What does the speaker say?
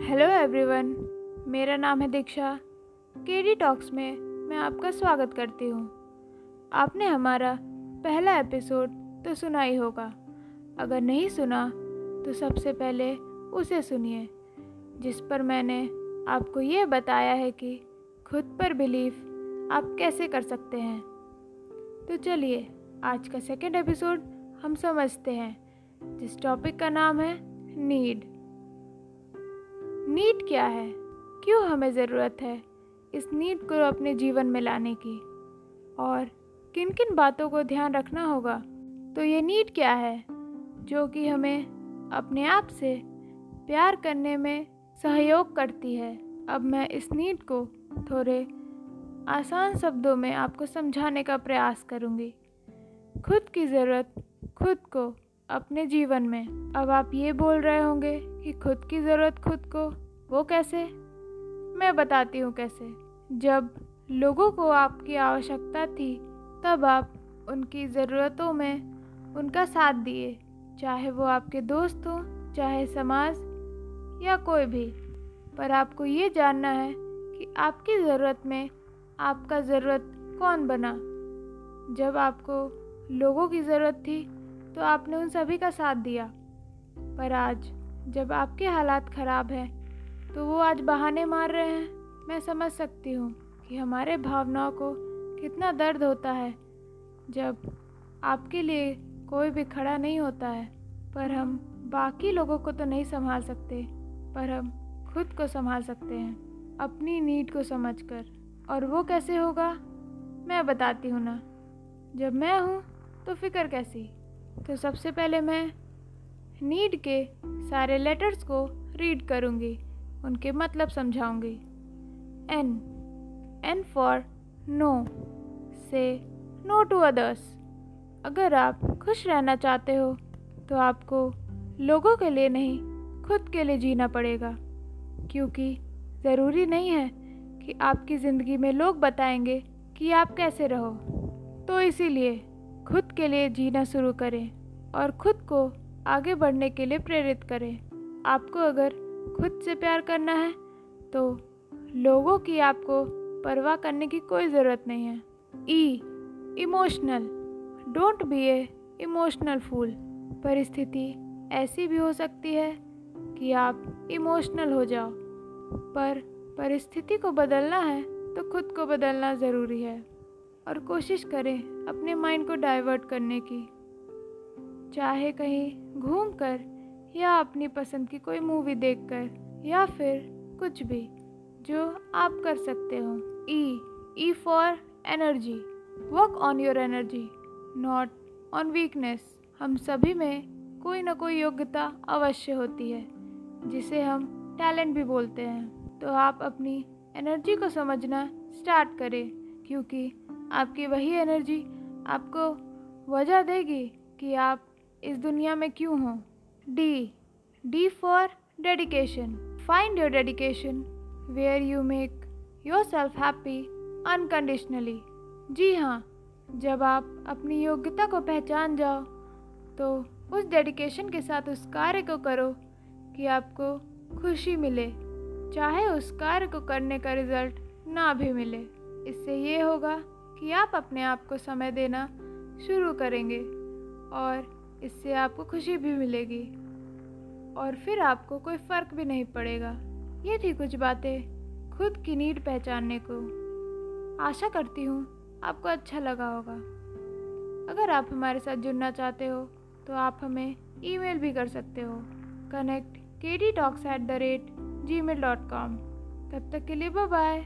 Hello everyone मेरा नाम है दीक्षा। केडी टॉक्स में मैं आपका स्वागत करती हूँ। आपने हमारा पहला एपिसोड तो सुना ही होगा। अगर नहीं सुना तो सबसे पहले उसे सुनिए, जिस पर मैंने आपको ये बताया है कि खुद पर बिलीव आप कैसे कर सकते हैं। तो चलिए, आज का सेकेंड एपिसोड हम समझते हैं, जिस टॉपिक का नाम है नीड नीड क्या है? क्यों हमें ज़रूरत है इस नीड को अपने जीवन में लाने की? और किन किन बातों को ध्यान रखना होगा? तो ये नीड क्या है, जो कि हमें अपने आप से प्यार करने में सहयोग करती है? अब मैं इस नीड को थोड़े आसान शब्दों में आपको समझाने का प्रयास करूँगी। खुद की ज़रूरत खुद को अपने जीवन में। अब आप ये बोल रहे होंगे कि खुद की ज़रूरत खुद को, वो कैसे? मैं बताती हूँ कैसे। जब लोगों को आपकी आवश्यकता थी, तब आप उनकी ज़रूरतों में उनका साथ दिए। चाहे वो आपके दोस्त हों, चाहे समाज, या कोई भी। पर आपको ये जानना है कि आपकी ज़रूरत में आपका ज़रूरत कौन बना। जब आपको लोगों की ज़रूरत थी तो आपने उन सभी का साथ दिया। पर आज, जब आपके हालात ख़राब हैं तो वो आज बहाने मार रहे हैं। मैं समझ सकती हूँ कि हमारे भावनाओं को कितना दर्द होता है, जब आपके लिए कोई भी खड़ा नहीं होता है। पर हम बाकी लोगों को तो नहीं संभाल सकते, पर हम खुद को संभाल सकते हैं, अपनी नीड को समझकर। और वो कैसे होगा? मैं बताती हूँ ना। जब मैं हूँ तो फ़िक्र कैसी? तो सबसे पहले मैं नीड के सारे लेटर्स को रीड करूँगी, उनके मतलब समझाऊँगी। N N for no say no to others अगर आप खुश रहना चाहते हो तो आपको लोगों के लिए नहीं, खुद के लिए जीना पड़ेगा। क्योंकि ज़रूरी नहीं है कि आपकी ज़िंदगी में लोग बताएँगे कि आप कैसे रहो। तो इसीलिए खुद के लिए जीना शुरू करें और खुद को आगे बढ़ने के लिए प्रेरित करें। आपको अगर खुद से प्यार करना है तो लोगों की आपको परवाह करने की कोई ज़रूरत नहीं है। E emotional don't be a emotional fool परिस्थिति ऐसी भी हो सकती है कि आप इमोशनल हो जाओ। पर परिस्थिति को बदलना है तो खुद को बदलना ज़रूरी है। और कोशिश करें अपने माइंड को डाइवर्ट करने की। चाहे कहीं घूम कर या अपनी पसंद की कोई मूवी देखकर या फिर कुछ भी, जो आप कर सकते हो। E E for energy work on your energy not on weakness हम सभी में कोई ना कोई योग्यता अवश्य होती है, जिसे हम टैलेंट भी बोलते हैं। तो आप अपनी एनर्जी को समझना स्टार्ट करें, क्योंकि आपकी वही एनर्जी आपको वजह देगी कि आप इस दुनिया में क्यों हों। D D for dedication find your dedication where you make yourself happy unconditionally जी हाँ जब आप अपनी योग्यता को पहचान जाओ तो उस डेडिकेशन के साथ उस कार्य को करो कि आपको खुशी मिले, चाहे उस कार्य को करने का रिज़ल्ट ना भी मिले। इससे ये होगा कि आप अपने आप को समय देना शुरू करेंगे और इससे आपको खुशी भी मिलेगी। और फिर आपको कोई फ़र्क भी नहीं पड़ेगा। ये थी कुछ बातें खुद की नीड पहचानने को। आशा करती हूँ आपको अच्छा लगा होगा। अगर आप हमारे साथ जुड़ना चाहते हो तो आप हमें ईमेल भी कर सकते हो। कनेक्ट के D talks at the rate Gmail dot com. तब तक के लिए बाय